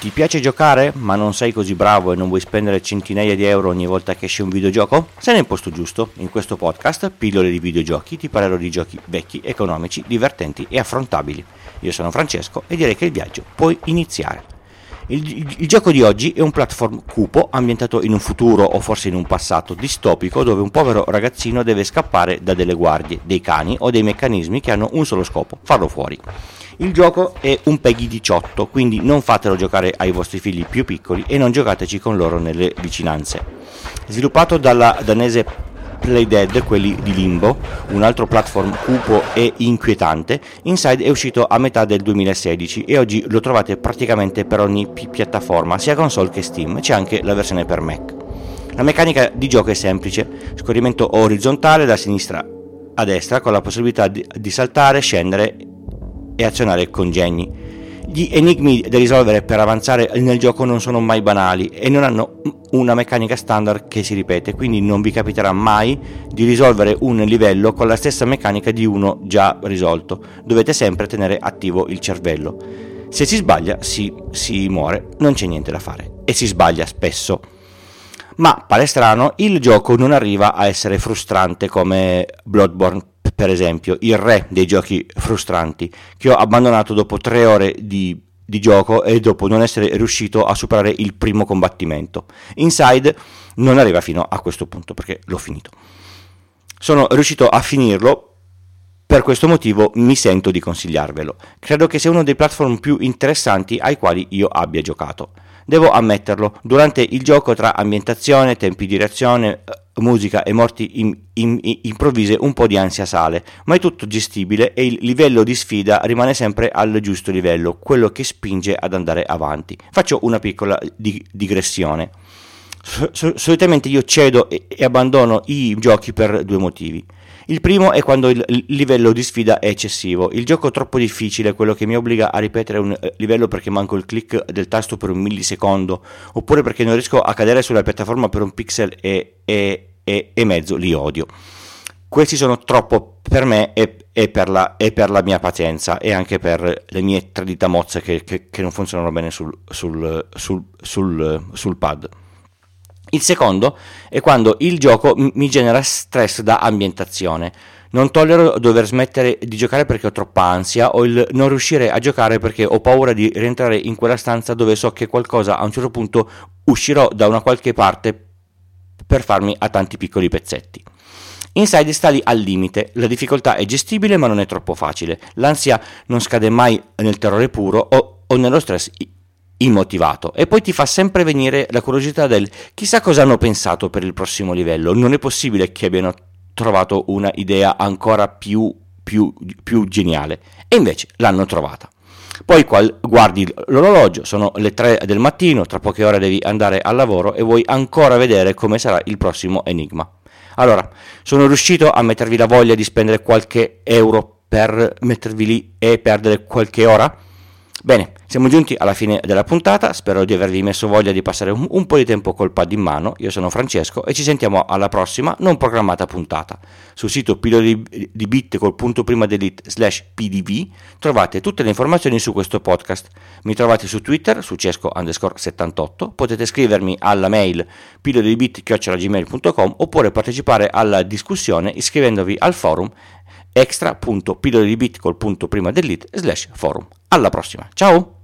Ti piace giocare ma non sei così bravo e non vuoi spendere centinaia di euro ogni volta che esce un videogioco? Sei nel posto giusto. In questo podcast, pillole di videogiochi, ti parlerò di giochi vecchi, economici, divertenti e affrontabili. Io sono Francesco e direi che il viaggio può iniziare. Il, il, il, gioco di oggi è un platform cupo ambientato in un futuro o forse in un passato distopico dove un povero ragazzino deve scappare da delle guardie, dei cani o dei meccanismi che hanno un solo scopo, farlo fuori. Il gioco è un Peggy 18, quindi non fatelo giocare ai vostri figli più piccoli e non giocateci con loro nelle vicinanze. Sviluppato dalla danese Playdead, quelli di Limbo, un altro platform cupo e inquietante, Inside è uscito a metà del 2016 e oggi lo trovate praticamente per ogni pi- piattaforma, sia console che Steam, c'è anche la versione per Mac. La meccanica di gioco è semplice, scorrimento orizzontale da sinistra a destra con la possibilità di, di saltare, scendere e azionare congegni. Gli enigmi da risolvere per avanzare nel gioco non sono mai banali e non hanno una meccanica standard che si ripete, quindi non vi capiterà mai di risolvere un livello con la stessa meccanica di uno già risolto. Dovete sempre tenere attivo il cervello. Se si sbaglia si, si muore, non c'è niente da fare e si sbaglia spesso. Ma pare strano, il gioco non arriva a essere frustrante come Bloodborne per esempio, il re dei giochi frustranti, che ho abbandonato dopo tre ore di, di gioco e dopo non essere riuscito a superare il primo combattimento. Inside non arriva fino a questo punto perché l'ho finito. Sono riuscito a finirlo per questo motivo mi sento di consigliarvelo. Credo che sia uno dei platform più interessanti ai quali io abbia giocato. Devo ammetterlo, durante il gioco tra ambientazione, tempi di reazione, musica e morti in, in, in, improvvise un po' di ansia sale, ma è tutto gestibile e il livello di sfida rimane sempre al giusto livello, quello che spinge ad andare avanti. Faccio una piccola dig- digressione. solitamente io cedo e, e abbandono i giochi per due motivi. Il primo è quando il livello di sfida è eccessivo. Il gioco è troppo difficile, quello che mi obbliga a ripetere un eh, livello perché manco il click del tasto per un millisecondo, oppure perché non riesco a cadere sulla piattaforma per un pixel e, e, e, e mezzo, li odio. Questi sono troppo per me e, e, per la, e, per la, mia pazienza e anche per le mie tre dita mozze che, che, che non funzionano bene sul, sul, sul, sul pad. Il secondo è quando il gioco mi genera stress da ambientazione. Non tollero dover smettere di giocare perché ho troppa ansia o il non riuscire a giocare perché ho paura di rientrare in quella stanza dove so che qualcosa a un certo punto uscirò da una qualche parte per farmi a tanti piccoli pezzetti. Inside sta lì al limite, la difficoltà è gestibile ma non è troppo facile, l'ansia non scade mai nel terrore puro o, o nello stress immotivato e poi ti fa sempre venire la curiosità del chissà cosa hanno pensato per il prossimo livello. Non è possibile che abbiano trovato una idea ancora più, più, più geniale e invece l'hanno trovata. Poi guardi l'orologio, sono le 3 del mattino, tra poche ore devi andare al lavoro e vuoi ancora vedere come sarà il prossimo enigma. Allora, sono riuscito a mettervi la voglia di spendere qualche euro per mettervi lì e perdere qualche ora? Bene, siamo giunti alla fine della puntata, spero di avervi messo voglia di passare un, un, po' di tempo col pad in mano, io sono Francesco e ci sentiamo alla prossima non programmata puntata. Sul sito pillole di bit col punto prima delete slash pdv trovate tutte le informazioni su questo podcast. Mi trovate su Twitter, su cesco underscore 78, potete scrivermi alla mail pillole di bit gmail.com oppure partecipare alla discussione iscrivendovi al forum extra.pillole di bit col punto prima delete slash forum. Alla prossima, ciao!